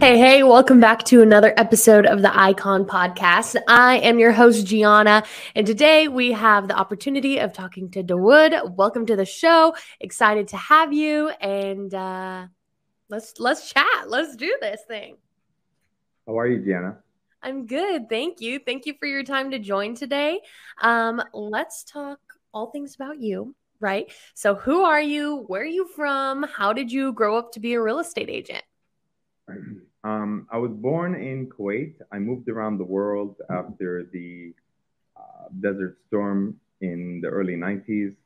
Hey, hey, welcome back to another episode of the Icon Podcast. I am your host, Gianna, and today we have the opportunity of talking to Dawood. Welcome to the show. Excited to have you, and uh, let's let's chat. Let's do this thing. How are you, Gianna? I'm good. Thank you. Thank you for your time to join today. Um, let's talk all things about you, right? So, who are you? Where are you from? How did you grow up to be a real estate agent? Um, I was born in Kuwait. I moved around the world after the uh, Desert Storm in the early 90s.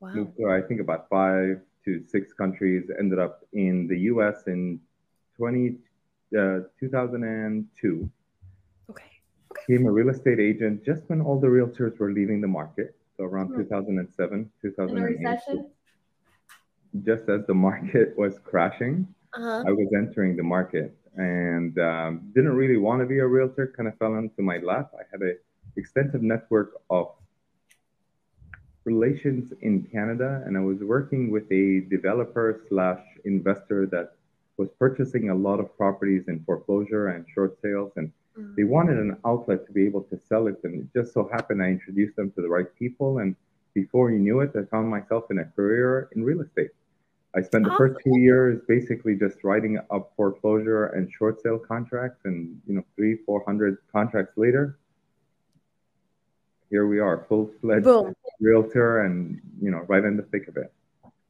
Wow. Moved to, I think, about five to six countries. Ended up in the US in 20, uh, 2002. Okay. okay. Became a real estate agent just when all the realtors were leaving the market. So around mm-hmm. 2007, 2008. Just as the market was crashing, uh-huh. I was entering the market and um, didn't really want to be a realtor. Kind of fell into my lap. I had an extensive network of relations in Canada, and I was working with a developer slash investor that was purchasing a lot of properties in foreclosure and short sales, and mm-hmm. they wanted an outlet to be able to sell it. And it just so happened I introduced them to the right people, and before you knew it, I found myself in a career in real estate. I spent the first two years basically just writing up foreclosure and short sale contracts, and you know, three, four hundred contracts later, here we are, full fledged realtor, and you know, right in the thick of it.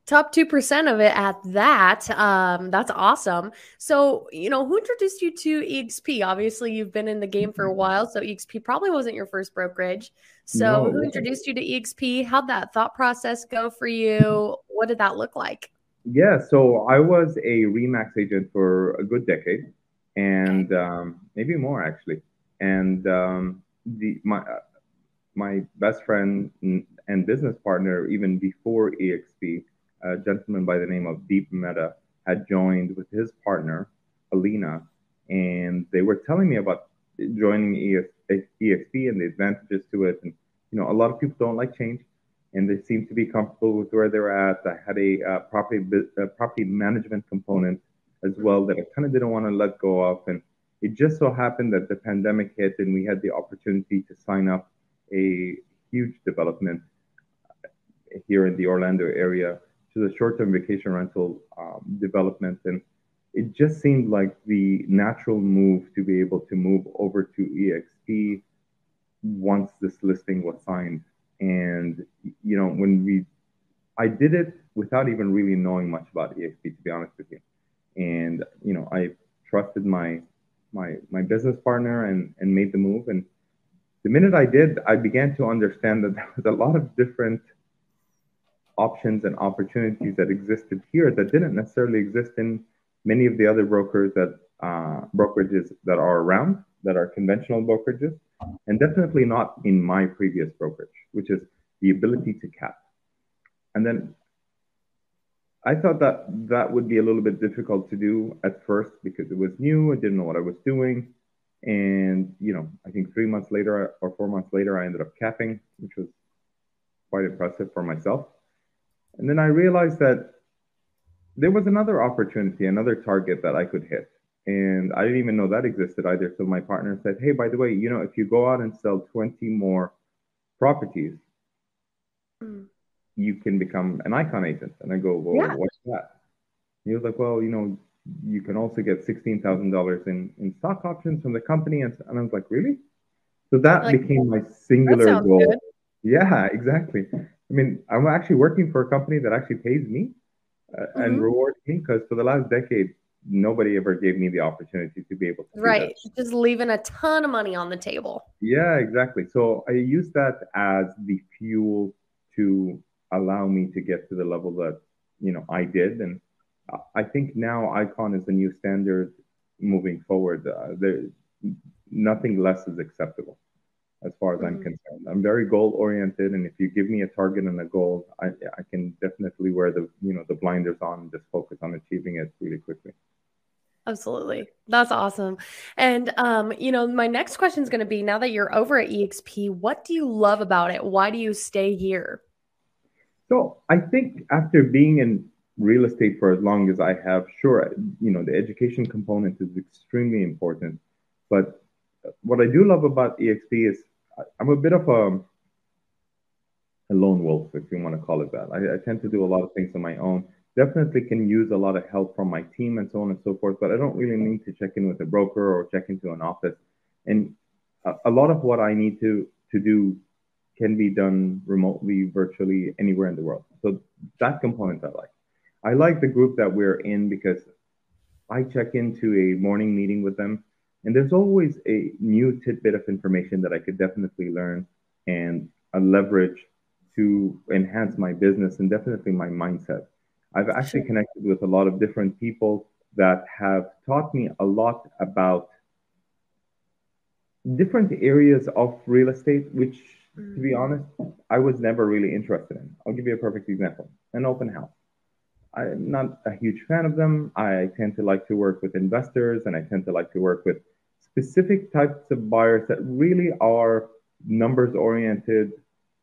Top two percent of it at that. Um, that's awesome. So, you know, who introduced you to EXP? Obviously, you've been in the game for a while, so EXP probably wasn't your first brokerage. So, no. who introduced you to EXP? How'd that thought process go for you? What did that look like? Yeah, so I was a Remax agent for a good decade, and um, maybe more actually. And um, the my uh, my best friend and business partner, even before EXP, a gentleman by the name of Deep Meta, had joined with his partner Alina, and they were telling me about joining EXP and the advantages to it. And you know, a lot of people don't like change and they seem to be comfortable with where they're at. I had a uh, property uh, property management component as well that I kind of didn't want to let go of, and it just so happened that the pandemic hit, and we had the opportunity to sign up a huge development here in the Orlando area to the short-term vacation rental um, development, and it just seemed like the natural move to be able to move over to EXP once this listing was signed and you know, when we, I did it without even really knowing much about EXP, to be honest with you. And you know, I trusted my my my business partner and and made the move. And the minute I did, I began to understand that there was a lot of different options and opportunities that existed here that didn't necessarily exist in many of the other brokers that uh, brokerages that are around that are conventional brokerages and definitely not in my previous brokerage, which is the ability to cap. And then I thought that that would be a little bit difficult to do at first because it was new. I didn't know what I was doing. And, you know, I think three months later or four months later, I ended up capping, which was quite impressive for myself. And then I realized that there was another opportunity, another target that I could hit. And I didn't even know that existed either. So my partner said, Hey, by the way, you know, if you go out and sell 20 more properties, mm. you can become an icon agent. And I go, Well, yeah. what's that? And he was like, Well, you know, you can also get $16,000 in, in stock options from the company. And, and I was like, Really? So that like, became my singular goal. Good. Yeah, exactly. I mean, I'm actually working for a company that actually pays me uh, mm-hmm. and rewards me because for the last decade, nobody ever gave me the opportunity to be able to right just leaving a ton of money on the table. Yeah exactly. So i use that as the fuel to allow me to get to the level that you know i did. And i think now icon is the new standard moving forward. Uh, there nothing less is acceptable as far as mm-hmm. i'm concerned i'm very goal oriented and if you give me a target and a goal I, I can definitely wear the you know the blinders on and just focus on achieving it really quickly Absolutely. That's awesome. And um, you know, my next question is going to be now that you're over at EXP, what do you love about it? Why do you stay here? So, I think after being in real estate for as long as I have, sure, you know, the education component is extremely important. But what I do love about EXP is I'm a bit of a a lone wolf, if you want to call it that. I, I tend to do a lot of things on my own definitely can use a lot of help from my team and so on and so forth, but I don't really need to check in with a broker or check into an office. And a, a lot of what I need to, to do can be done remotely, virtually anywhere in the world. So that component I like. I like the group that we're in because I check into a morning meeting with them, and there's always a new tidbit of information that I could definitely learn and a leverage to enhance my business and definitely my mindset. I've actually connected with a lot of different people that have taught me a lot about different areas of real estate, which, to be mm. honest, I was never really interested in. I'll give you a perfect example an open house. I'm not a huge fan of them. I tend to like to work with investors and I tend to like to work with specific types of buyers that really are numbers oriented,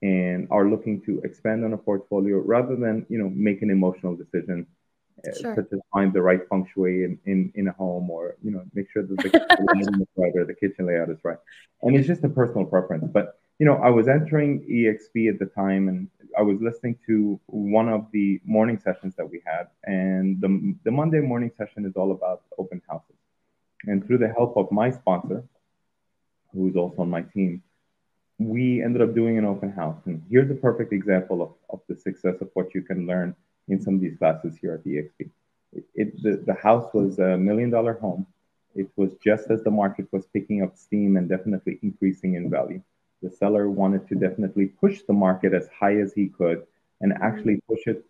and are looking to expand on a portfolio rather than you know make an emotional decision uh, sure. such as find the right feng shui in, in, in a home or you know make sure that the kitchen is right or the kitchen layout is right. And it's just a personal preference. But you know i was entering exp at the time and i was listening to one of the morning sessions that we had. And the, the monday morning session is all about open houses and through the help of my sponsor who's also on my team we ended up doing an open house. And here's a perfect example of, of the success of what you can learn in some of these classes here at the EXP. It, it, the, the house was a million dollar home. It was just as the market was picking up steam and definitely increasing in value. The seller wanted to definitely push the market as high as he could and actually push it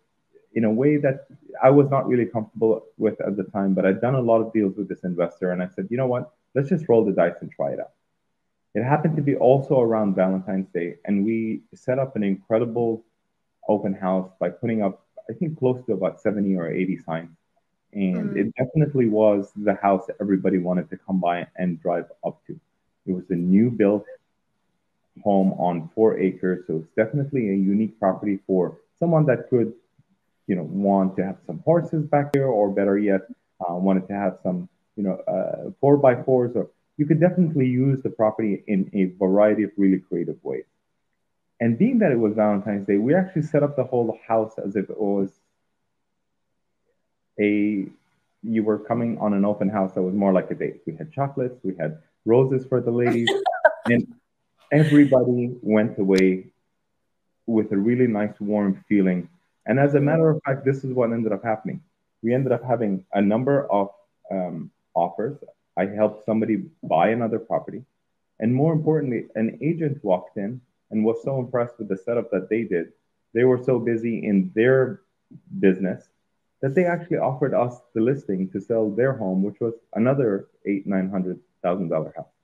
in a way that I was not really comfortable with at the time. But I'd done a lot of deals with this investor and I said, you know what? Let's just roll the dice and try it out. It happened to be also around Valentine's Day, and we set up an incredible open house by putting up, I think, close to about 70 or 80 signs. And mm. it definitely was the house that everybody wanted to come by and drive up to. It was a new built home on four acres, so it's definitely a unique property for someone that could, you know, want to have some horses back there, or better yet, uh, wanted to have some, you know, uh, four by fours or you could definitely use the property in a variety of really creative ways. And being that it was Valentine's Day, we actually set up the whole house as if it was a you were coming on an open house that was more like a date. We had chocolates, we had roses for the ladies, and everybody went away with a really nice, warm feeling. And as a matter of fact, this is what ended up happening. We ended up having a number of um, offers, I helped somebody buy another property. And more importantly, an agent walked in and was so impressed with the setup that they did. They were so busy in their business that they actually offered us the listing to sell their home, which was another eight, nine hundred thousand dollar house.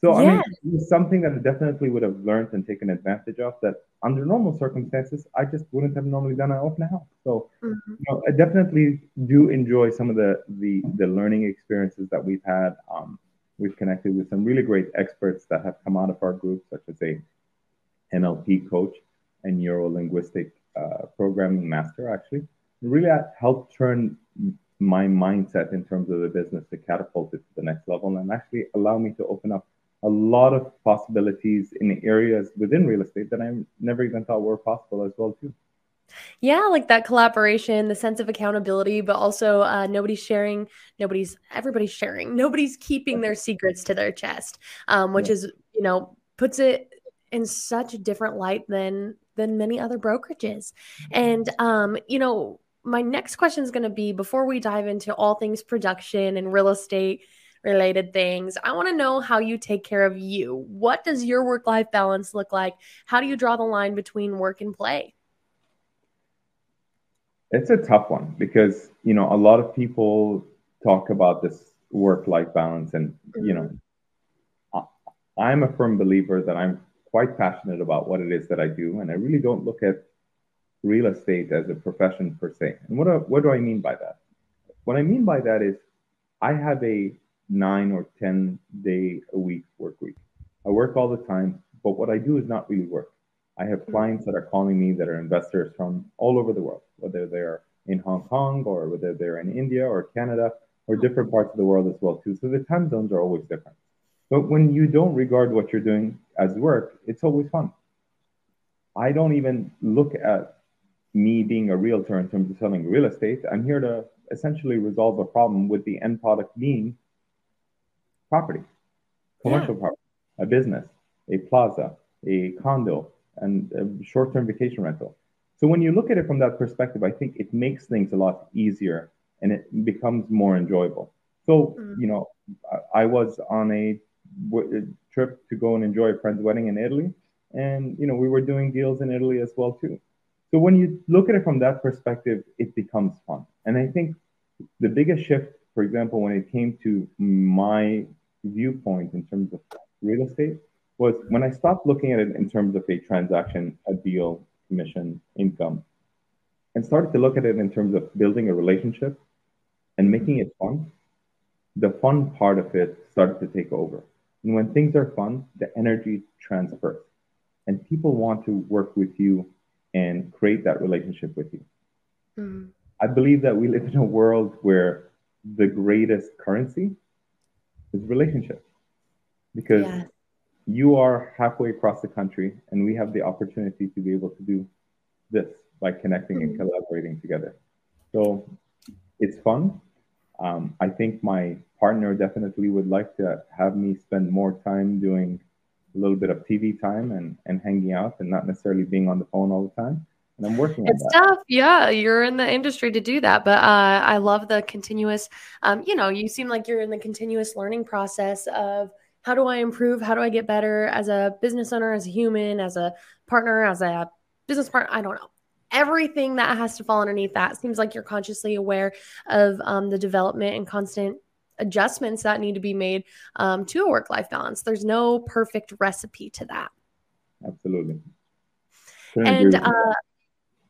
So yeah. I mean, something that I definitely would have learned and taken advantage of. That under normal circumstances, I just wouldn't have normally done an open house. So mm-hmm. you know, I definitely do enjoy some of the the the learning experiences that we've had. Um, we've connected with some really great experts that have come out of our group, such as a NLP coach and neuro linguistic uh, programming master. Actually, really helped turn my mindset in terms of the business to catapult it to the next level and actually allow me to open up a lot of possibilities in areas within real estate that I never even thought were possible as well too. Yeah, like that collaboration, the sense of accountability, but also uh, nobody's sharing, nobody's everybody's sharing, nobody's keeping their secrets to their chest, um, which yeah. is you know puts it in such a different light than than many other brokerages. And um, you know, my next question is going to be before we dive into all things production and real estate related things, I want to know how you take care of you. What does your work life balance look like? How do you draw the line between work and play? It's a tough one because, you know, a lot of people talk about this work life balance and, mm-hmm. you know, mm-hmm. I'm a firm believer that I'm quite passionate about what it is that I do and I really don't look at real estate as a profession per se. And what do, what do I mean by that? What I mean by that is I have a nine or 10 day a week work week. I work all the time, but what I do is not really work. I have clients that are calling me that are investors from all over the world, whether they're in Hong Kong or whether they're in India or Canada or different parts of the world as well too. So the time zones are always different. But when you don't regard what you're doing as work, it's always fun. I don't even look at me being a realtor in terms of selling real estate. I'm here to essentially resolve a problem with the end product being property, commercial yeah. property, a business, a plaza, a condo, and a short-term vacation rental. So when you look at it from that perspective, I think it makes things a lot easier and it becomes more enjoyable. So, mm-hmm. you know, I, I was on a w- trip to go and enjoy a friend's wedding in Italy, and you know, we were doing deals in Italy as well too. So when you look at it from that perspective, it becomes fun. And I think the biggest shift, for example, when it came to my viewpoint in terms of real estate, was when I stopped looking at it in terms of a transaction, a deal, commission, income, and started to look at it in terms of building a relationship and making it fun, the fun part of it started to take over. And when things are fun, the energy transfers. And people want to work with you and create that relationship with you. Mm-hmm. I believe that we live in a world where the greatest currency is relationships because yeah. you are halfway across the country and we have the opportunity to be able to do this by connecting mm-hmm. and collaborating together. So it's fun. Um, I think my partner definitely would like to have me spend more time doing a little bit of TV time and, and hanging out and not necessarily being on the phone all the time. And I'm working it's tough. Yeah, you're in the industry to do that. But uh, I love the continuous, um, you know, you seem like you're in the continuous learning process of how do I improve? How do I get better as a business owner, as a human, as a partner, as a business partner? I don't know. Everything that has to fall underneath that seems like you're consciously aware of um, the development and constant adjustments that need to be made um, to a work life balance. There's no perfect recipe to that. Absolutely. and uh,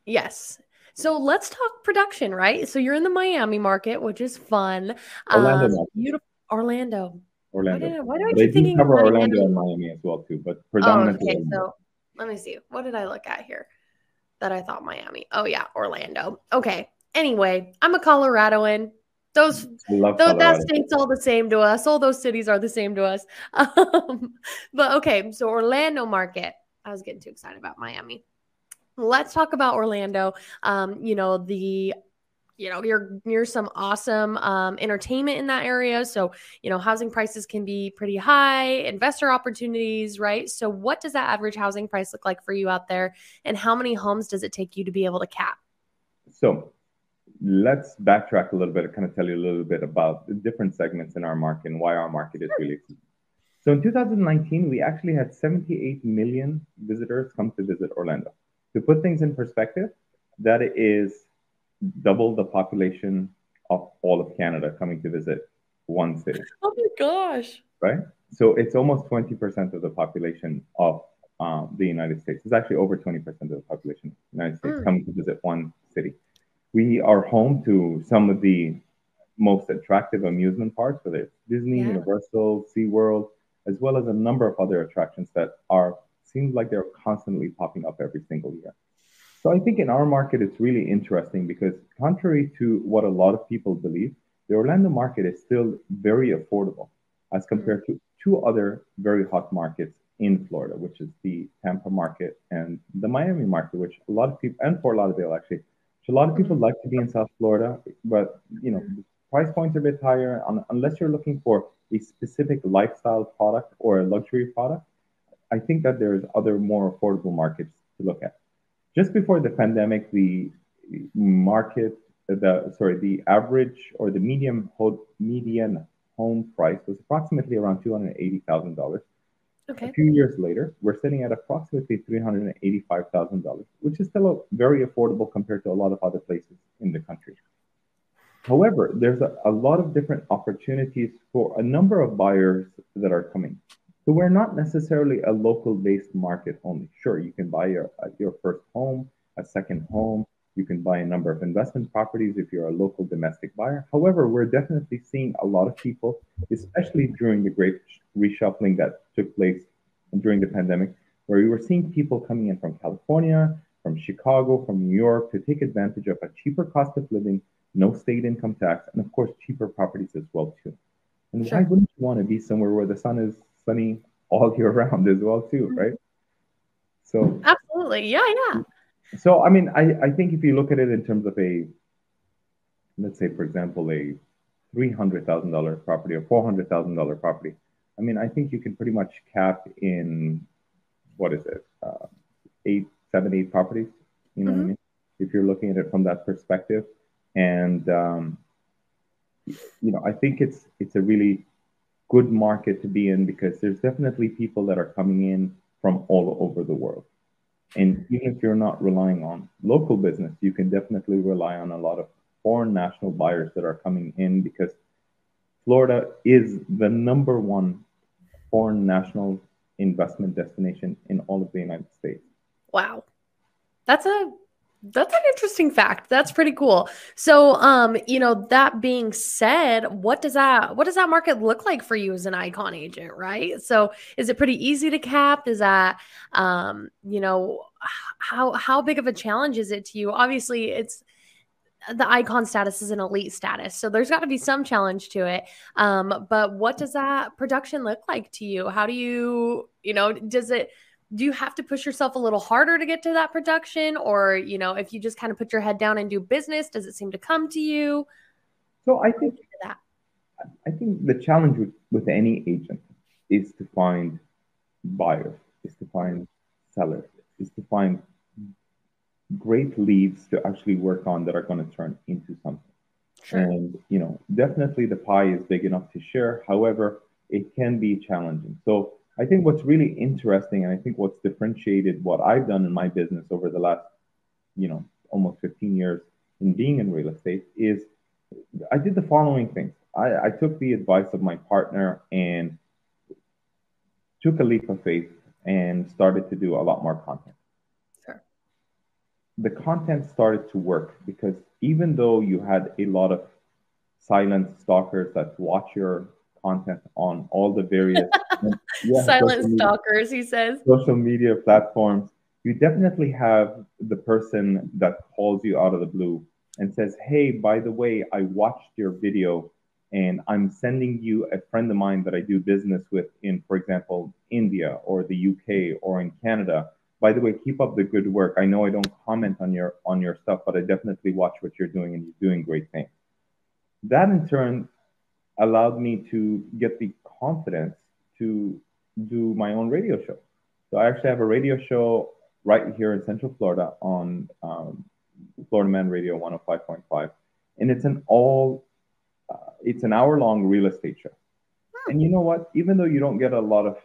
yes. So let's talk production, right? So you're in the Miami market, which is fun. Orlando, um, beautiful Orlando. Orlando. Why, did, why do I keep thinking cover Orlando and Miami as well too, but predominantly. Oh, okay, so let me see. What did I look at here? That I thought Miami. Oh yeah, Orlando. Okay. Anyway, I'm a Coloradoan. Those, those that state's all the same to us. All those cities are the same to us. Um, but okay, so Orlando market. I was getting too excited about Miami. Let's talk about Orlando. Um, you know the you know you're near some awesome um, entertainment in that area so you know housing prices can be pretty high investor opportunities right so what does that average housing price look like for you out there and how many homes does it take you to be able to cap so let's backtrack a little bit and kind of tell you a little bit about the different segments in our market and why our market is really. So in 2019, we actually had 78 million visitors come to visit Orlando. To put things in perspective, that is double the population of all of Canada coming to visit one city. Oh my gosh. Right? So it's almost 20% of the population of um, the United States. It's actually over 20% of the population of the United States mm. coming to visit one city. We are home to some of the most attractive amusement parks, whether it's Disney, yeah. Universal, SeaWorld, as well as a number of other attractions that are seems like they're constantly popping up every single year. So I think in our market it's really interesting because contrary to what a lot of people believe, the Orlando market is still very affordable as mm-hmm. compared to two other very hot markets in Florida, which is the Tampa market and the Miami market, which a lot of people and Fort Lauderdale actually so a lot of people mm-hmm. like to be in South Florida, but you know, mm-hmm. price points are a bit higher. unless you're looking for a specific lifestyle product or a luxury product, I think that there's other more affordable markets to look at. Just before the pandemic, the market the sorry the average or the medium median home price was approximately around two hundred eighty thousand dollars. Okay. A few years later, we're sitting at approximately three hundred eighty-five thousand dollars, which is still a, very affordable compared to a lot of other places in the country. However, there's a, a lot of different opportunities for a number of buyers that are coming. So we're not necessarily a local-based market only. Sure, you can buy your uh, your first home, a second home, you can buy a number of investment properties if you're a local domestic buyer. However, we're definitely seeing a lot of people, especially during the great reshuffling that took place during the pandemic, where we were seeing people coming in from California, from Chicago, from New York to take advantage of a cheaper cost of living, no state income tax, and of course, cheaper properties as well too. And sure. why wouldn't you want to be somewhere where the sun is sunny all year round as well too, mm-hmm. right? So absolutely, yeah, yeah. So, I mean, I, I think if you look at it in terms of a, let's say, for example, a $300,000 property or $400,000 property, I mean, I think you can pretty much cap in, what is it, uh, eight, seven, eight properties, you know mm-hmm. what I mm-hmm. mean? If you're looking at it from that perspective. And, um, you know, I think it's it's a really good market to be in because there's definitely people that are coming in from all over the world. And even if you're not relying on local business, you can definitely rely on a lot of foreign national buyers that are coming in because Florida is the number one foreign national investment destination in all of the United States. Wow. That's a that's an interesting fact. That's pretty cool. So, um, you know, that being said, what does that what does that market look like for you as an icon agent, right? So, is it pretty easy to cap? Is that um, you know, how how big of a challenge is it to you? Obviously, it's the icon status is an elite status. So there's got to be some challenge to it. Um, but what does that production look like to you? How do you, you know, does it do you have to push yourself a little harder to get to that production? Or you know if you just kind of put your head down and do business does it seem to come to you? So i think that? I think the challenge with, with any agent is to find buyers is to find sellers is to find great leads to actually work on that are going to turn into something. Sure. and you know definitely the pie is big enough to share. However it can be challenging. So I think what's really interesting, and I think what's differentiated what I've done in my business over the last, you know, almost 15 years in being in real estate is I did the following things. I, I took the advice of my partner and took a leap of faith and started to do a lot more content. Sure. The content started to work because even though you had a lot of silent stalkers that watch your content on all the various yeah, silent stalkers, media, he says. Social media platforms. You definitely have the person that calls you out of the blue and says, Hey, by the way, I watched your video and I'm sending you a friend of mine that I do business with in, for example, India or the UK or in Canada. By the way, keep up the good work. I know I don't comment on your on your stuff, but I definitely watch what you're doing and you're doing great things. That in turn allowed me to get the confidence to do my own radio show. So I actually have a radio show right here in Central Florida on um, Florida Man Radio 105.5, and it's an all uh, it's an hour long real estate show. And you know what? Even though you don't get a lot of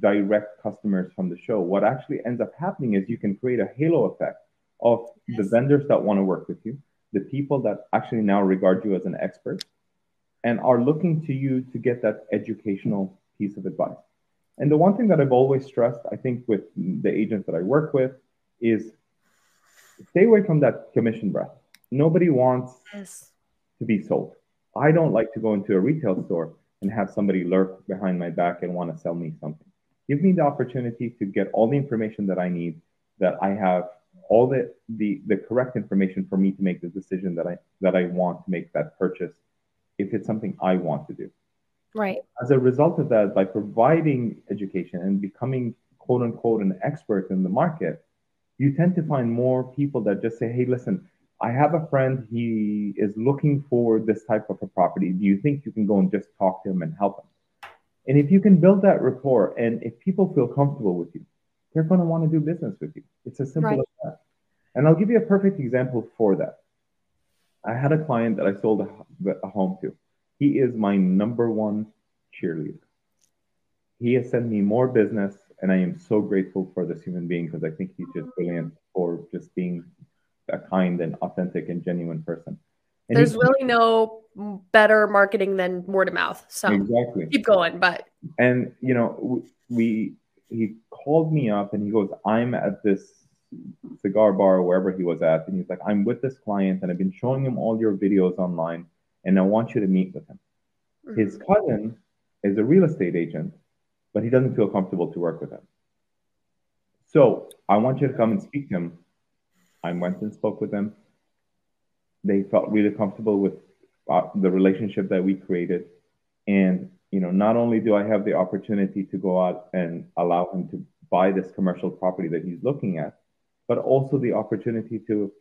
direct customers from the show, what actually ends up happening is you can create a halo effect of yes. the vendors that want to work with you, the people that actually now regard you as an expert, and are looking to you to get that educational piece of advice. And the one thing that I've always stressed, I think, with the agents that I work with is stay away from that commission breath. Nobody wants yes. to be sold. I don't like to go into a retail store and have somebody lurk behind my back and want to sell me something. Give me the opportunity to get all the information that I need, that I have all the, the, the correct information for me to make the decision that I that I want to make that purchase if it's something I want to do. Right. As a result of that, by providing education and becoming quote unquote an expert in the market, you tend to find more people that just say, hey, listen, I have a friend, he is looking for this type of a property. Do you think you can go and just talk to him and help him? And if you can build that rapport and if people feel comfortable with you, they're going to want to do business with you. It's as simple right. as that. And I'll give you a perfect example for that. I had a client that I sold a, a home to. He is my number one cheerleader. He has sent me more business, and I am so grateful for this human being because I think he's just mm-hmm. brilliant for just being a kind and authentic and genuine person. And There's really no better marketing than word of mouth. So exactly keep going. But and you know we he called me up and he goes, I'm at this cigar bar or wherever he was at, and he's like, I'm with this client and I've been showing him all your videos online, and I want you to meet with him. Mm-hmm. His cousin is a real estate agent, but he doesn't feel comfortable to work with him. So I want you to come and speak to him. I went and spoke with them. They felt really comfortable with uh, the relationship that we created, and you know, not only do I have the opportunity to go out and allow him to buy this commercial property that he's looking at, but also the opportunity to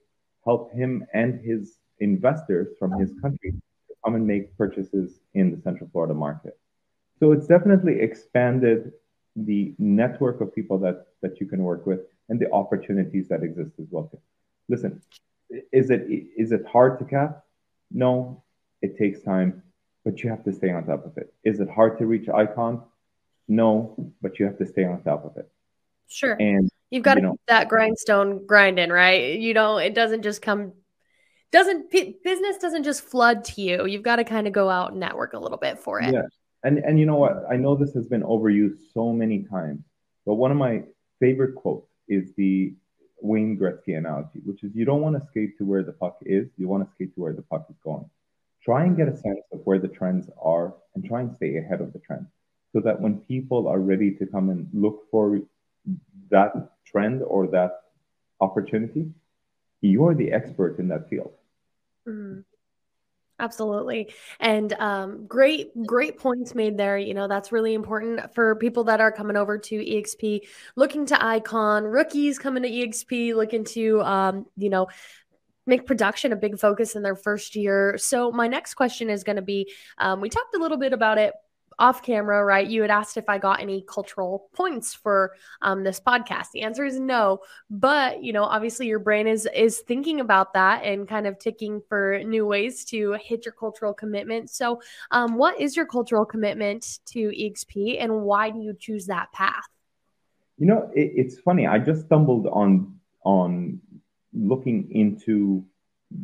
help him and his investors from his country come and make purchases in the Central Florida market. So it's definitely expanded the network of people that that you can work with and the opportunities that exist as well. Listen, is it is it hard to cap? No, it takes time, but you have to stay on top of it. Is it hard to reach icon? No, but you have to stay on top of it. Sure. And You've got to keep that grindstone grinding, right? You know, it doesn't just come doesn't business doesn't just flood to you. You've got to kind of go out and network a little bit for it. Yeah. And and you know what? I know this has been overused so many times, but one of my favorite quotes is the Wayne Gretzky analogy, which is you don't want to skate to where the puck is, you want to skate to where the puck is going. Try and get a sense of where the trends are and try and stay ahead of the trend so that when people are ready to come and look for that trend or that opportunity, you're the expert in that field. Mm-hmm. Absolutely. And um, great, great points made there. You know, that's really important for people that are coming over to EXP, looking to Icon, rookies coming to EXP, looking to, um, you know, make production a big focus in their first year. So, my next question is going to be um, we talked a little bit about it off camera, right, you had asked if I got any cultural points for um, this podcast. The answer is no, but you know, obviously, your brain is is thinking about that and kind of ticking for new ways to hit your cultural commitment. So, um, what is your cultural commitment to EXP, and why do you choose that path? You know, it, it's funny. I just stumbled on on looking into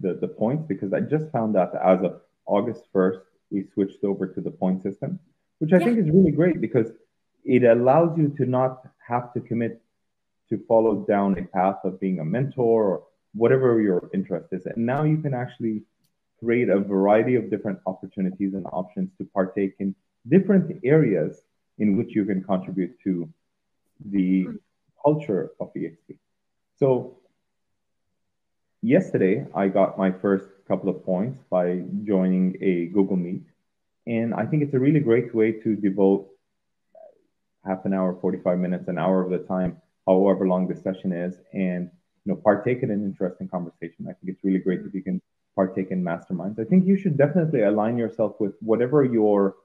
the the points because I just found out that as of August first, we switched over to the point system which I yeah. think is really great because it allows you to not have to commit to follow down a path of being a mentor or whatever your interest is. And now you can actually create a variety of different opportunities and options to partake in different areas in which you can contribute to the hmm. culture of EXP. So yesterday I got my first couple of points by joining a Google Meet and I think it's a really great way to devote half an hour, 45 minutes, an hour of the time, however long the session is, and you know, partake in an interesting conversation. I think it's really great if you can partake in masterminds. I think you should definitely align yourself with whatever your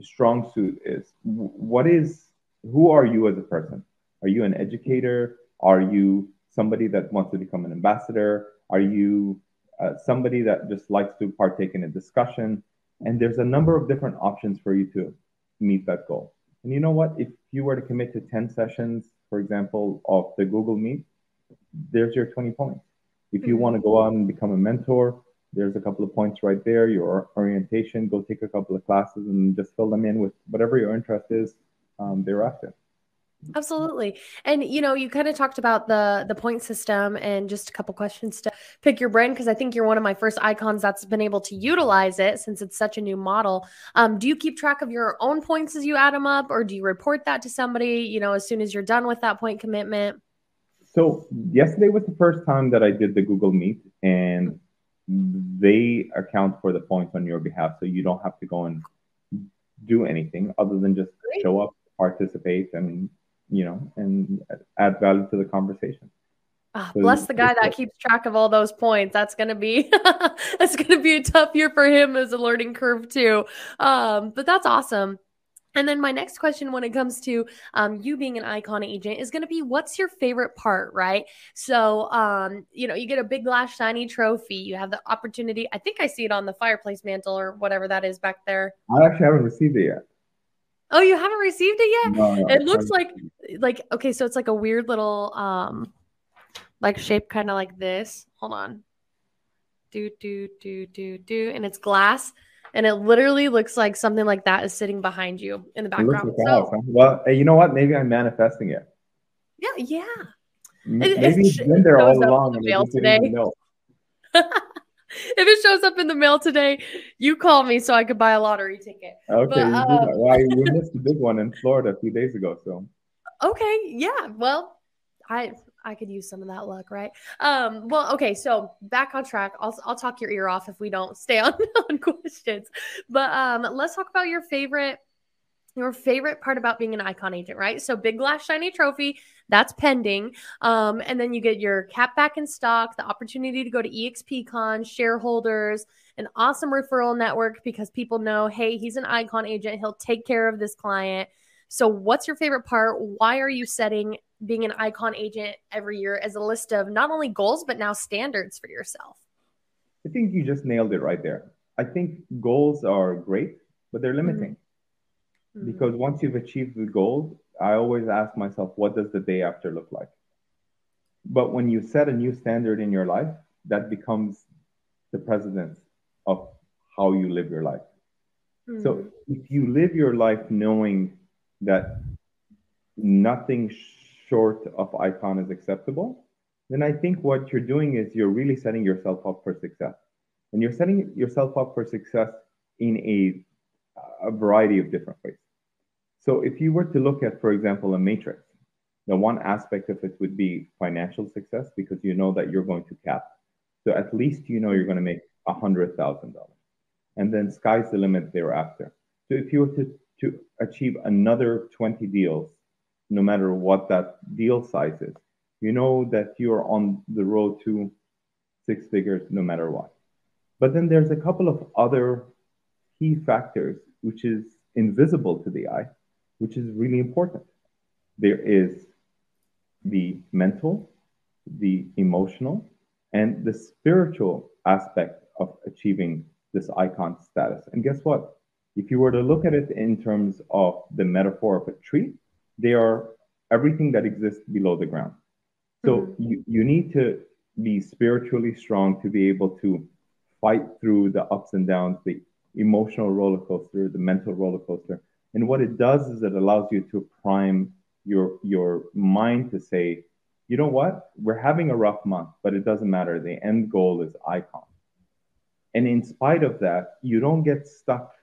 strong suit is. What is who are you as a person? Are you an educator? Are you somebody that wants to become an ambassador? Are you uh, somebody that just likes to partake in a discussion? And there's a number of different options for you to meet that goal. And you know what? If you were to commit to 10 sessions, for example, of the Google Meet, there's your 20 points. If you mm-hmm. want to go out and become a mentor, there's a couple of points right there. Your orientation, go take a couple of classes and just fill them in with whatever your interest is um, thereafter. Absolutely. And you know, you kind of talked about the the point system and just a couple questions to pick your brain because I think you're one of my first icons that's been able to utilize it since it's such a new model. Um, do you keep track of your own points as you add them up or do you report that to somebody, you know, as soon as you're done with that point commitment? So, yesterday was the first time that I did the Google Meet and they account for the points on your behalf so you don't have to go and do anything other than just Great. show up, participate and you know, and add value to the conversation. Oh, so bless the guy that keeps track of all those points. That's gonna be that's gonna be a tough year for him as a learning curve too. Um, but that's awesome. And then my next question, when it comes to um, you being an icon agent, is going to be what's your favorite part, right? So, um, you know, you get a big glass shiny trophy. You have the opportunity. I think I see it on the fireplace mantle or whatever that is back there. I actually haven't received it yet. Oh, you haven't received it yet? No, no, it looks like like okay, so it's like a weird little um like shape kind of like this. Hold on. Do do do do do and it's glass and it literally looks like something like that is sitting behind you in the background. So? Well, hey, you know what? Maybe I'm manifesting it. yeah, yeah. maybe It- it Maybe it's sh- been there all along and the I mail just didn't even today. if it shows up in the mail today, you call me so I could buy a lottery ticket. Okay, But, you um. Well, we missed a big one in Florida a few days ago. So Okay, yeah. Well, I I could use some of that luck, right? Um, well, okay, so back on track. I'll I'll talk your ear off if we don't stay on, on questions. But um let's talk about your favorite your favorite part about being an icon agent, right? So big glass shiny trophy, that's pending. Um, and then you get your cap back in stock, the opportunity to go to EXPCon, shareholders, an awesome referral network because people know, hey, he's an icon agent, he'll take care of this client. So, what's your favorite part? Why are you setting being an icon agent every year as a list of not only goals, but now standards for yourself? I think you just nailed it right there. I think goals are great, but they're limiting Mm. because once you've achieved the goal, I always ask myself, what does the day after look like? But when you set a new standard in your life, that becomes the precedence of how you live your life. Mm. So if you live your life knowing that nothing short of icon is acceptable, then I think what you're doing is you're really setting yourself up for success. And you're setting yourself up for success in a, a variety of different ways. So if you were to look at, for example, a matrix, the one aspect of it would be financial success because you know that you're going to cap. So at least you know you're going to make $100,000. And then sky's the limit thereafter. So if you were to, to achieve another 20 deals, no matter what that deal size is, you know that you're on the road to six figures no matter what. But then there's a couple of other key factors which is invisible to the eye, which is really important. There is the mental, the emotional, and the spiritual aspect of achieving this icon status. And guess what? If you were to look at it in terms of the metaphor of a tree, they are everything that exists below the ground. So Mhm. you, you need to be spiritually strong to be able to fight through the ups and downs, the emotional roller coaster, the mental roller coaster. And what it does is it allows you to prime your your mind to say, you know what, we're having a rough month, but it doesn't matter. The end goal is icon. And in spite of that, you don't get stuck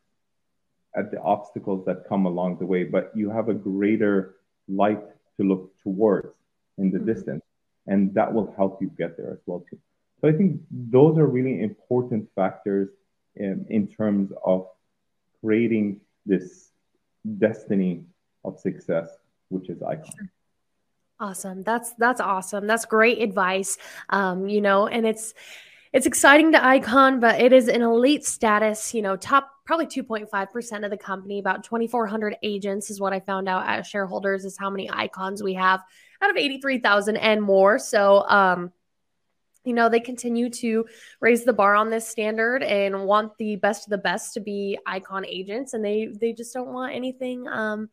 at the obstacles that come along the way, but you have a greater light to look towards in the Mhm. distance. And that will help you get there as well too. So I think those are really important factors in, in terms of creating this destiny of success, which is icon. Awesome. That's that's awesome. That's great advice. Um, you know, and it's it's exciting to icon, but it is an elite status, you know, top probably 2.5% of the company, about 2400 agents is what I found out at shareholders is how many icons we have out of 83,000 and more. So, um you know, they continue to raise the bar on this standard and want the best of the best to be icon agents. And they they just don't want anything um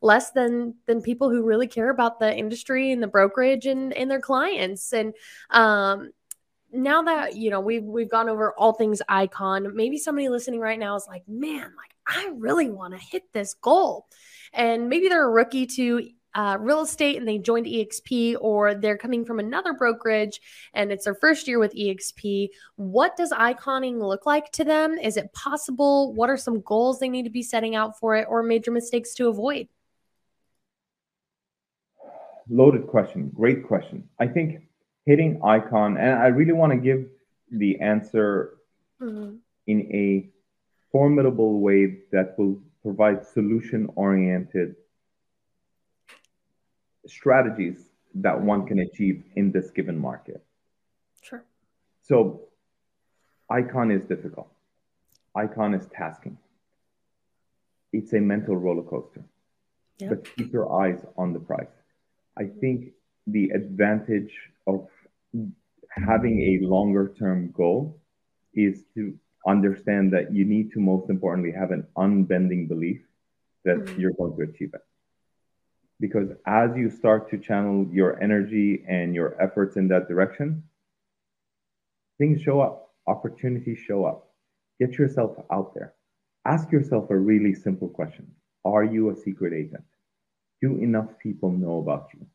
less than than people who really care about the industry and the brokerage and and their clients. And um now that you know we've we've gone over all things icon maybe somebody listening right now is like man like i really want to hit this goal. And maybe they're a rookie to uh, real estate and they joined exp or they're coming from another brokerage and it's their first year with exp what does iconing look like to them is it possible what are some goals they need to be setting out for it or major mistakes to avoid Loaded question. Great question. I think hitting icon, and I really want to give the answer Mhm. in a formidable way that will provide solution oriented strategies that one can achieve in this given market. sure So, icon is difficult, icon is tasking. it's a mental roller coaster. Yeah. But keep your eyes on the price. I think the advantage of having a longer term goal is to understand that you need to most importantly have an unbending belief that Mhm. you're going to achieve it. Because as you start to channel your energy and your efforts in that direction, things show up, opportunities show up. Get yourself out there. Ask yourself a really simple question Are you a secret agent? Do enough people know about you?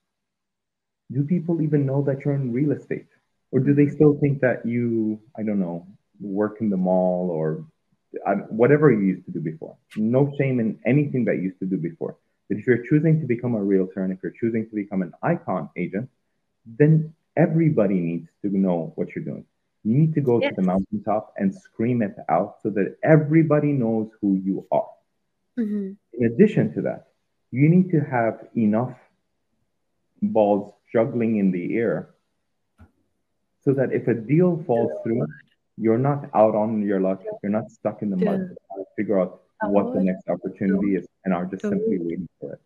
Do people even know that you're in real estate? Or do they still think that you, I don't know, work in the mall or whatever you used to do before? No shame in anything that you used to do before. But if you're choosing to become a realtor and if you're choosing to become an icon agent, then everybody needs to know what you're doing. You need to go Yes. to the mountaintop and scream it out so that everybody knows who you are. Mhm. In addition to that, you need to have enough balls juggling in the air so that if a deal falls through, you're not out on your luck, you're not stuck in the mud, Yeah. figure out what the next opportunity is and are just simply waiting for it.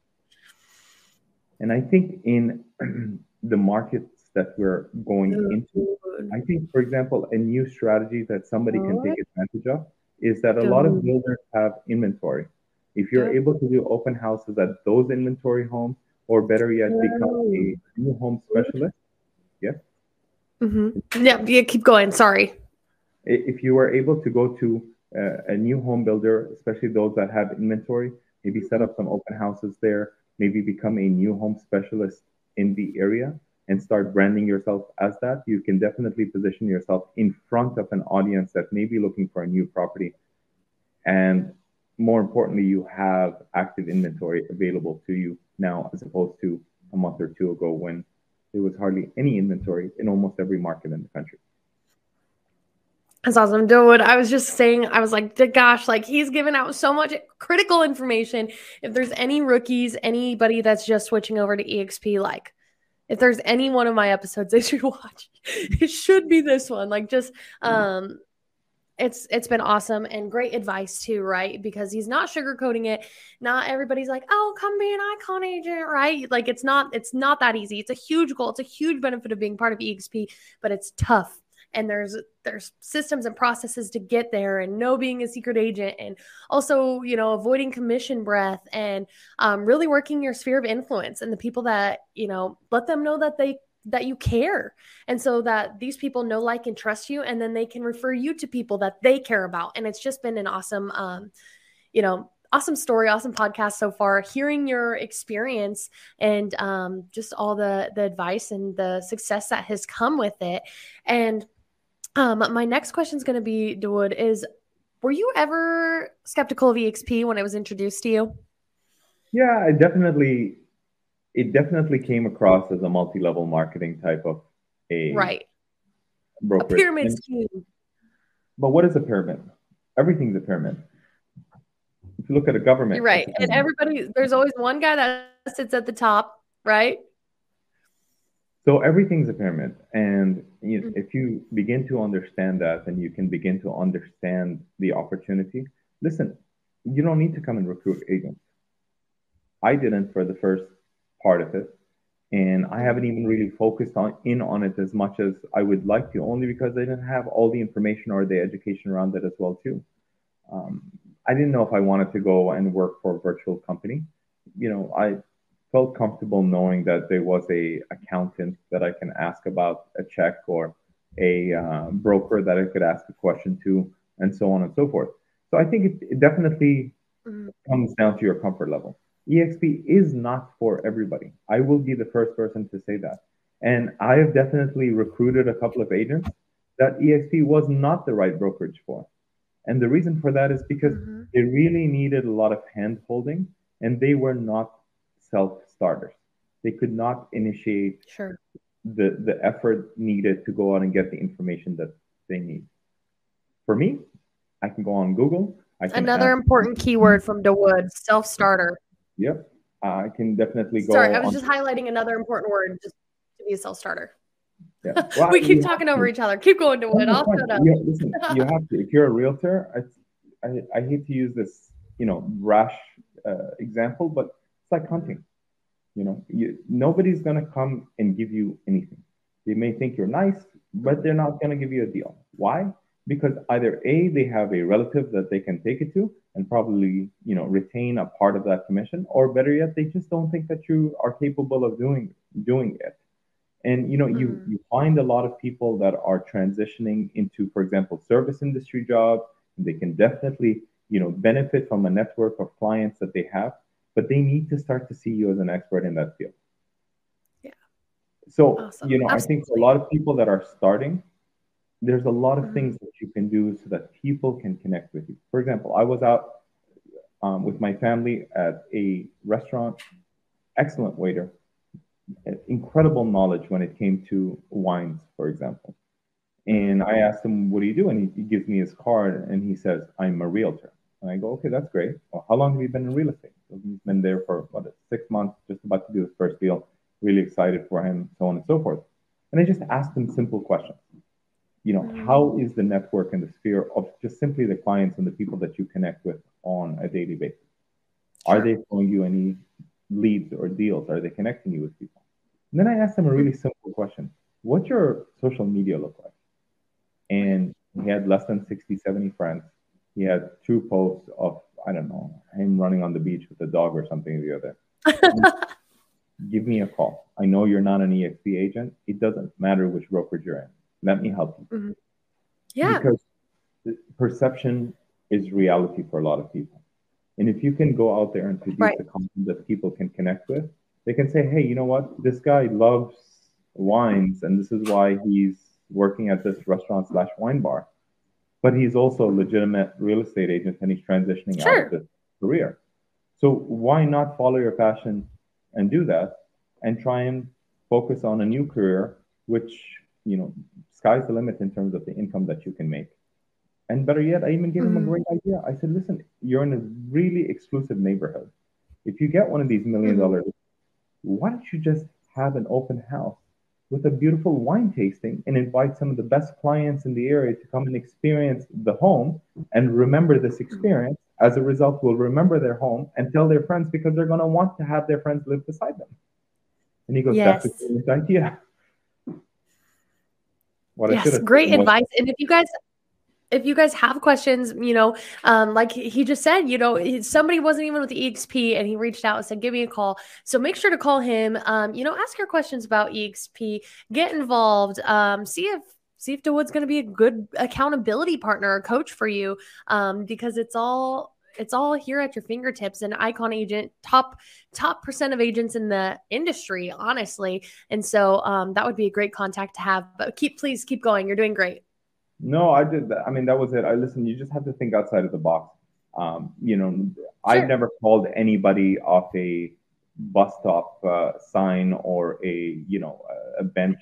And I think in the markets that we're going into, I think, for example, a new strategy that somebody can take advantage of is that a lot of builders have inventory. If you're able to do open houses at those inventory homes, or better yet, become a new home specialist, Mhm. Yeah, yeah, keep going. Sorry. if you were able to go to a new home builder, especially those that have inventory, maybe set up some open houses there, maybe become a new home specialist in the area and start branding yourself as that, you can definitely position yourself in front of an audience that may be looking for a new property. And more importantly, you have active inventory available to you now, as opposed to a month or two ago when there was hardly any inventory in almost every market in the country. That's awesome, dude. I was just saying, I was like, gosh, like he's giving out so much critical information. If there's any rookies, anybody that's just switching over to EXP, like if there's any one of my episodes they should watch, it should be this one. Like just um it's it's been awesome and great advice too, right? Because he's not sugarcoating it. Not everybody's like, "Oh, come be an icon agent," right? Like it's not it's not that easy. It's a huge goal. It's a huge benefit of being part of EXP, but it's tough and there's there's systems and processes to get there and know being a secret agent and also you know avoiding commission breath and um, really working your sphere of influence and the people that you know let them know that they that you care. And so that these people know like and trust you and then they can refer you to people that they care about. And it's just been an awesome um, you know awesome story awesome podcast so far. Hearing your experience and um, just all the the advice and the success that has come with it. And um, my next question is going to be, Dawood, is were you ever skeptical of EXP when it was introduced to you? Yeah, I definitely, it definitely came across as a multi-level marketing type of a Right. A pyramid And- scheme. But what is a pyramid? Everything's a pyramid. If you look at a government, You're right. And everybody, there's always one guy that sits at the top, right? So everything's a pyramid, and you, Mhm. if you begin to understand that, then you can begin to understand the opportunity. Listen, you don't need to come and recruit agents. I didn't for the first part of it, and I haven't even really focused on in on it as much as I would like to, only because I didn't have all the information or the education around it as well too. Um, I didn't know if I wanted to go and work for a virtual company. You know, I felt comfortable knowing that there was a accountant that I can ask about a check or a uh, broker that I could ask a question to, and so on and so forth. So I think it, it definitely Mhm. comes down to your comfort level. EXP is not for everybody. I will be the first person to say that. And I have definitely recruited a couple of agents that EXP was not the right brokerage for. And the reason for that is because Mhm. they really needed a lot of hand holding and they were not self starters. They could not initiate Sure. the, the effort needed to go out and get the information that they need. For me, I can go on Google. I can Another important keyword from Dawood, self starter. Yep. I can definitely go. Sorry, I was just highlighting another important word just to be a self starter. yeah. Well, we keep talking to. over each other. Keep going, No, Dawood. no, I'll shut up. You- listen, you have to. If you're a realtor, I, I, I hate to use this you know, rash uh, example, but like hunting. You know, you, nobody's gonna come and give you anything. They may think you're nice, but they're not gonna give you a deal. Why? Because either a they have a relative that they can take it to and probably you know retain a part of that commission, or better yet, they just don't think that you are capable of doing doing it. And you know, mm-hmm. you you find a lot of people that are transitioning into, for example, service industry jobs. They can definitely you know benefit from a network of clients that they have, but they need to start to see you as an expert in that field. Yeah. So awesome. you know, Absolutely. I think for a lot of people that are starting, there's a lot of mm-hmm. things that you can do so that people can connect with you. For example, I was out um, with my family at a restaurant, excellent waiter, incredible knowledge when it came to wines, for example. And I asked him, What do you do? And he, he gives me his card and he says, I'm a realtor. And I go, Okay, that's great. Well, how long have you been in real estate? So he's been there for what, six months, just about to do his first deal. Really excited for him, so on and so forth. And I just asked him simple questions. You know, mm-hmm. how is the network and the sphere of just simply the clients and the people that you connect with on a daily basis? Sure. Are they showing you any leads or deals? Are they connecting you with people? And then I asked him a really simple question What's your social media look like? And he had less than 60, 70 friends. He had two posts of, I don't know, him running on the beach with a dog or something or the other. Give me a call. I know you're not an EXP agent. It doesn't matter which brokerage you're in. Let me help you. Mm-hmm. Yeah. Because perception is reality for a lot of people. And if you can go out there and produce right. the content that people can connect with, they can say, hey, you know what? This guy loves wines, and this is why he's working at this restaurant slash wine bar. But he's also a legitimate real estate agent and he's transitioning sure. out of this career. So why not follow your passion and do that and try and focus on a new career, which, you know, sky's the limit in terms of the income that you can make. And better yet, I even gave mm-hmm. him a mm-hmm. great idea. I said, listen, you're in a really exclusive neighborhood. If you get one of these million mm-hmm. dollar, why don't you just have an open house with a beautiful wine tasting and invite some of the best clients in the area to come and experience the home and remember this experience. As a result, will remember their home and tell their friends because they're going to want to have their friends live beside them. And he goes, yes. That's a great idea. What yes, great advice. And if you guys if you guys have questions, you know, um, like he just said, you know, somebody wasn't even with the EXP and he reached out and said, give me a call. So make sure to call him. Um, you know, ask your questions about EXP, get involved, um, see if see if Dawood's going to be a good accountability partner or coach for you um, because it's all it's all here at your fingertips an icon agent top top percent of agents in the industry honestly and so um, that would be a great contact to have but keep please keep going you're doing great no, I did that. I mean, that was it. I listen. You just have to think outside of the box. Um, you know, sure. I've never called anybody off a bus stop uh, sign or a you know a bench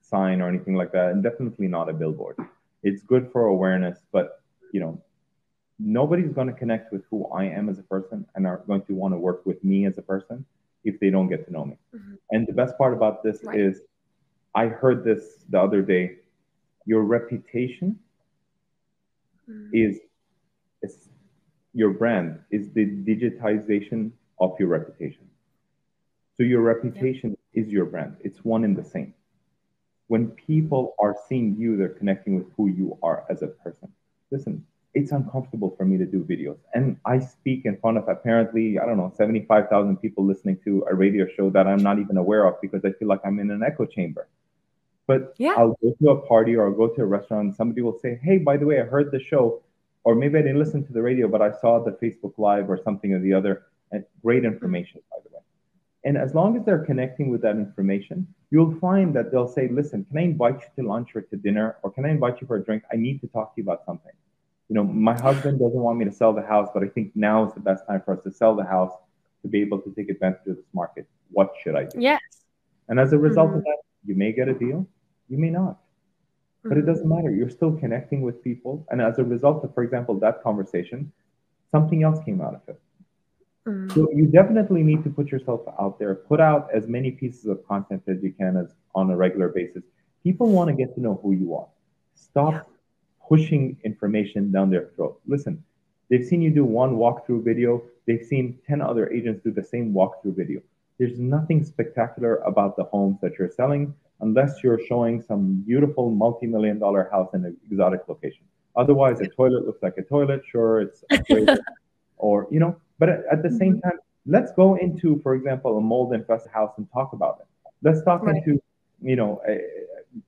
sign or anything like that, and definitely not a billboard. It's good for awareness, but you know, nobody's going to connect with who I am as a person and are going to want to work with me as a person if they don't get to know me. Mm-hmm. And the best part about this right. is, I heard this the other day your reputation mm. is, is your brand is the digitization of your reputation. So your reputation yeah. is your brand. It's one and the same. When people are seeing you, they're connecting with who you are as a person. Listen, it's uncomfortable for me to do videos. And I speak in front of apparently, I don't know, 75,000 people listening to a radio show that I'm not even aware of because I feel like I'm in an echo chamber. But yeah. I'll go to a party or I'll go to a restaurant and somebody will say, Hey, by the way, I heard the show, or maybe I didn't listen to the radio, but I saw the Facebook Live or something or the other. And great information, by the way. And as long as they're connecting with that information, you'll find that they'll say, Listen, can I invite you to lunch or to dinner? Or can I invite you for a drink? I need to talk to you about something. You know, my husband doesn't want me to sell the house, but I think now is the best time for us to sell the house to be able to take advantage of this market. What should I do? Yes. And as a result mm-hmm. of that, you may get a deal, you may not. But it doesn't matter. You're still connecting with people. And as a result of, for example, that conversation, something else came out of it. Mm. So you definitely need to put yourself out there, put out as many pieces of content as you can as on a regular basis. People want to get to know who you are. Stop yeah. pushing information down their throat. Listen, They've seen you do one walkthrough video. They've seen 10 other agents do the same walkthrough video. There's nothing spectacular about the homes that you're selling unless you're showing some beautiful multi-million dollar house in an exotic location. Otherwise, a toilet looks like a toilet. Sure, it's or you know, but at, at the same mm-hmm. time, let's go into, for example, a mold infested house and talk about it. Let's talk right. into, you know, a,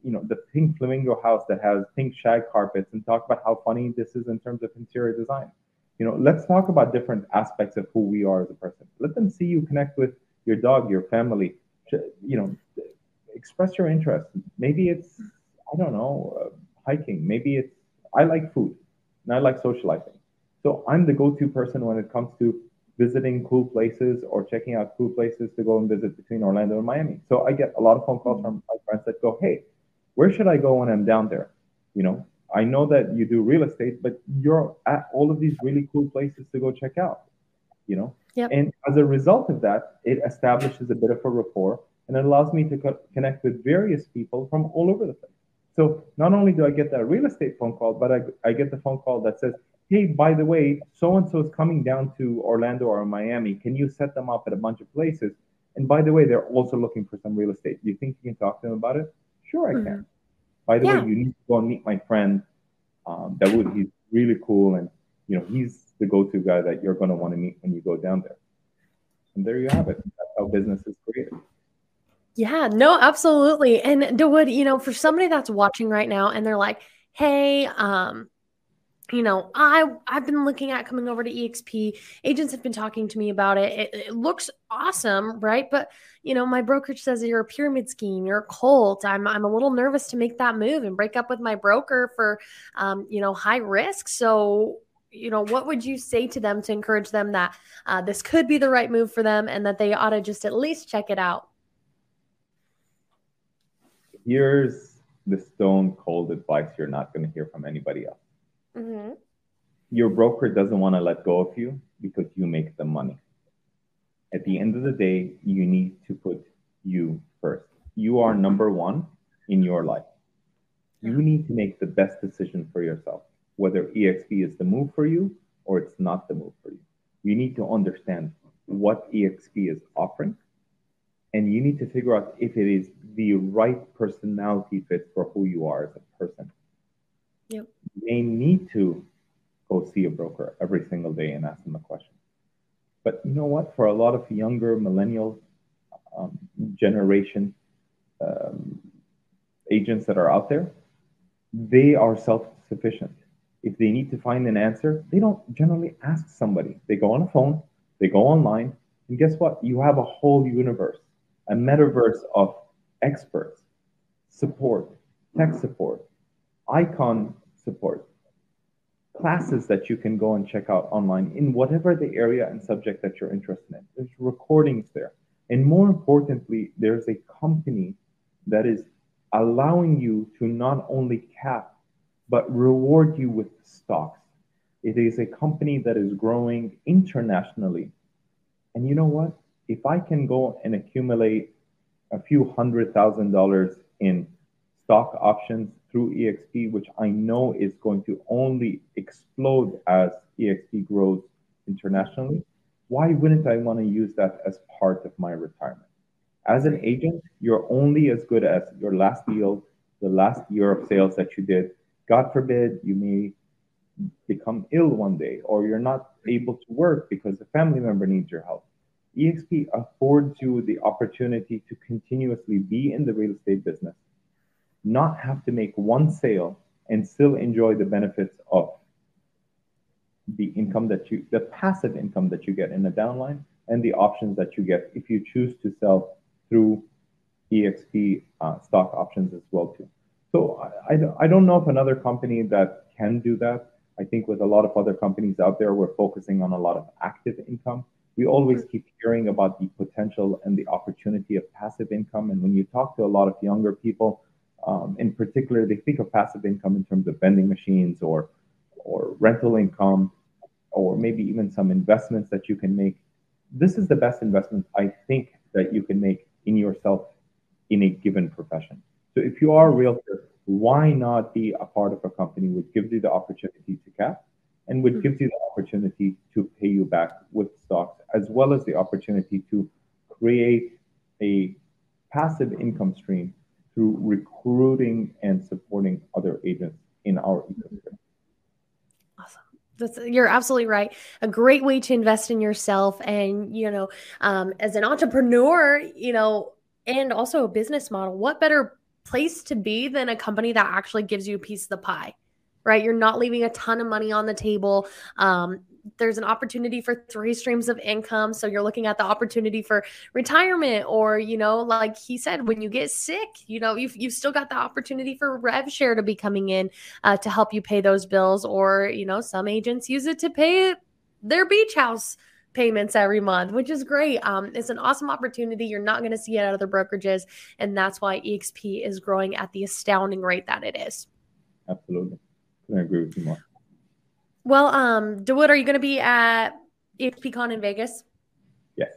you know, the pink flamingo house that has pink shag carpets and talk about how funny this is in terms of interior design. You know, let's talk about different aspects of who we are as a person. Let them see you connect with your dog, your family. You know, express your interest. Maybe it's, I don't know, uh, hiking. Maybe it's, I like food and I like socializing. So I'm the go-to person when it comes to visiting cool places or checking out cool places to go and visit between Orlando and Miami. So I get a lot of phone calls from my friends that go, "Hey, where should I go when I'm down there?" You know, I know that you do real estate, but you're at all of these really cool places to go check out. You know, yep. and as a result of that, it establishes a bit of a rapport and it allows me to co- connect with various people from all over the place. So not only do I get that real estate phone call, but I, I get the phone call that says, hey, by the way, so and so is coming down to Orlando or Miami. Can you set them up at a bunch of places? And by the way, they're also looking for some real estate. Do you think you can talk to them about it? Sure, I mm-hmm. can. By the yeah. way, you need to go and meet my friend um, Dawood. He's really cool, and you know he's the go-to guy that you're going to want to meet when you go down there. And there you have it. That's how business is created. Yeah, no, absolutely. And Dawood, you know, for somebody that's watching right now and they're like, hey, um, you know, I I've been looking at coming over to EXP. Agents have been talking to me about it. It, it looks awesome, right? But you know, my brokerage says you're a pyramid scheme, you're a cult. I'm I'm a little nervous to make that move and break up with my broker for, um, you know, high risk. So, you know, what would you say to them to encourage them that uh, this could be the right move for them and that they ought to just at least check it out? Here's the stone cold advice you're not going to hear from anybody else Mm-hmm. Your broker doesn't want to let go of you because you make the money. At the end of the day, you need to put you first. You are number one in your life. You need to make the best decision for yourself, whether EXP is the move for you or it's not the move for you. You need to understand what EXP is offering, and you need to figure out if it is the right personality fit for who you are as a person. Yep. They need to go see a broker every single day and ask them a question. But you know what? For a lot of younger millennial um, generation um, agents that are out there, they are self-sufficient. If they need to find an answer, they don't generally ask somebody. They go on a phone, they go online, and guess what? You have a whole universe, a metaverse of experts, support, tech support, icon support, classes that you can go and check out online in whatever the area and subject that you're interested in. There's recordings there. And more importantly, there's a company that is allowing you to not only cap, but reward you with stocks. It is a company that is growing internationally. And you know what? If I can go and accumulate a few hundred thousand dollars in stock options through EXP, which I know is going to only explode as EXP grows internationally, why wouldn't I want to use that as part of my retirement? As an agent, you're only as good as your last deal, the last year of sales that you did. God forbid you may become ill one day or you're not able to work because a family member needs your help. EXP affords you the opportunity to continuously be in the real estate business not have to make one sale and still enjoy the benefits of the income that you, the passive income that you get in the downline and the options that you get if you choose to sell through EXP uh, stock options as well too. So I, I, I don't know of another company that can do that. I think with a lot of other companies out there, we're focusing on a lot of active income. We always keep hearing about the potential and the opportunity of passive income. And when you talk to a lot of younger people, um, in particular, they think of passive income in terms of vending machines or or rental income, or maybe even some investments that you can make. This is the best investment I think that you can make in yourself in a given profession. So if you are a realtor, why not be a part of a company which gives you the opportunity to cap and would give you the opportunity to pay you back with stocks, as well as the opportunity to create a passive income stream through recruiting and supporting other agents in our ecosystem. Awesome. That's, you're absolutely right. A great way to invest in yourself, and you know, um, as an entrepreneur, you know, and also a business model. What better place to be than a company that actually gives you a piece of the pie? Right? You're not leaving a ton of money on the table. Um, there's an opportunity for three streams of income. So you're looking at the opportunity for retirement, or, you know, like he said, when you get sick, you know, you've, you've still got the opportunity for rev share to be coming in uh, to help you pay those bills. Or, you know, some agents use it to pay their beach house payments every month, which is great. Um, it's an awesome opportunity. You're not going to see it at other brokerages. And that's why EXP is growing at the astounding rate that it is. Absolutely. I agree with you more. Well, um, Dawood, are you going to be at EXPCon in Vegas? Yes.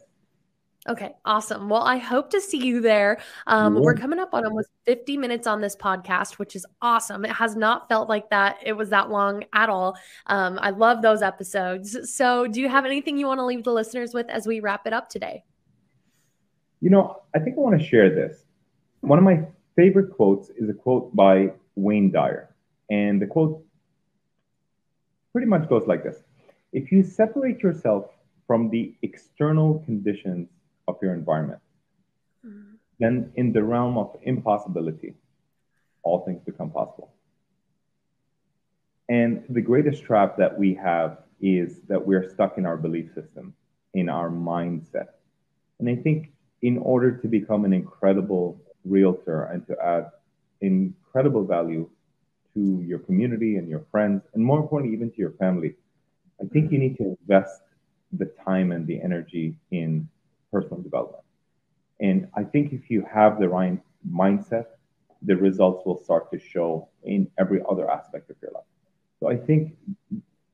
Okay, awesome. Well, I hope to see you there. Um, yeah. We're coming up on almost 50 minutes on this podcast, which is awesome. It has not felt like that. It was that long at all. Um, I love those episodes. So, do you have anything you want to leave the listeners with as we wrap it up today? You know, I think I want to share this. One of my favorite quotes is a quote by Wayne Dyer. And the quote pretty much goes like this If you separate yourself from the external conditions of your environment, mm-hmm. then in the realm of impossibility, all things become possible. And the greatest trap that we have is that we're stuck in our belief system, in our mindset. And I think in order to become an incredible realtor and to add incredible value to your community and your friends, and more importantly, even to your family. I think you need to invest the time and the energy in personal development. And I think if you have the right mindset, the results will start to show in every other aspect of your life. So I think,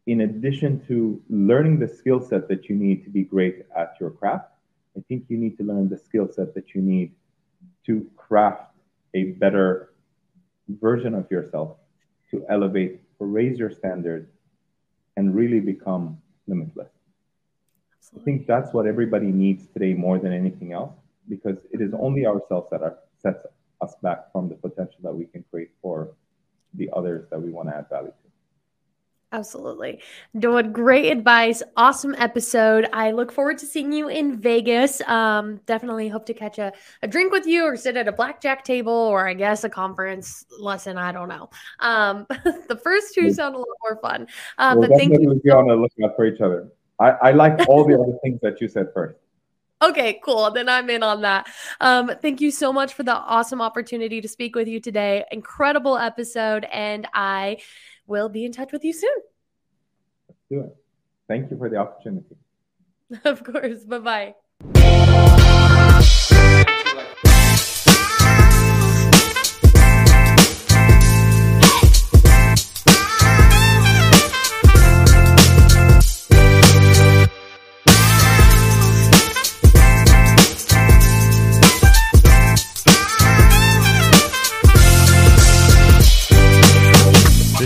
in addition to learning the skill set that you need to be great at your craft, I think you need to learn the skill set that you need to craft a better version of yourself to elevate or raise your standards and really become limitless. Absolutely. I think that's what everybody needs today more than anything else because it is only ourselves that are, sets us back from the potential that we can create for the others that we want to add value to. Absolutely. Doing great advice. Awesome episode. I look forward to seeing you in Vegas. Um, definitely hope to catch a, a drink with you or sit at a blackjack table or I guess a conference lesson. I don't know. Um, the first two sound a little more fun. Um, we'll but thank you. be on the lookout for each other. I, I like all the other things that you said first. Okay, cool. Then I'm in on that. Um, thank you so much for the awesome opportunity to speak with you today. Incredible episode. And I we'll be in touch with you soon. Let's do it. Thank you for the opportunity. Of course. Bye bye.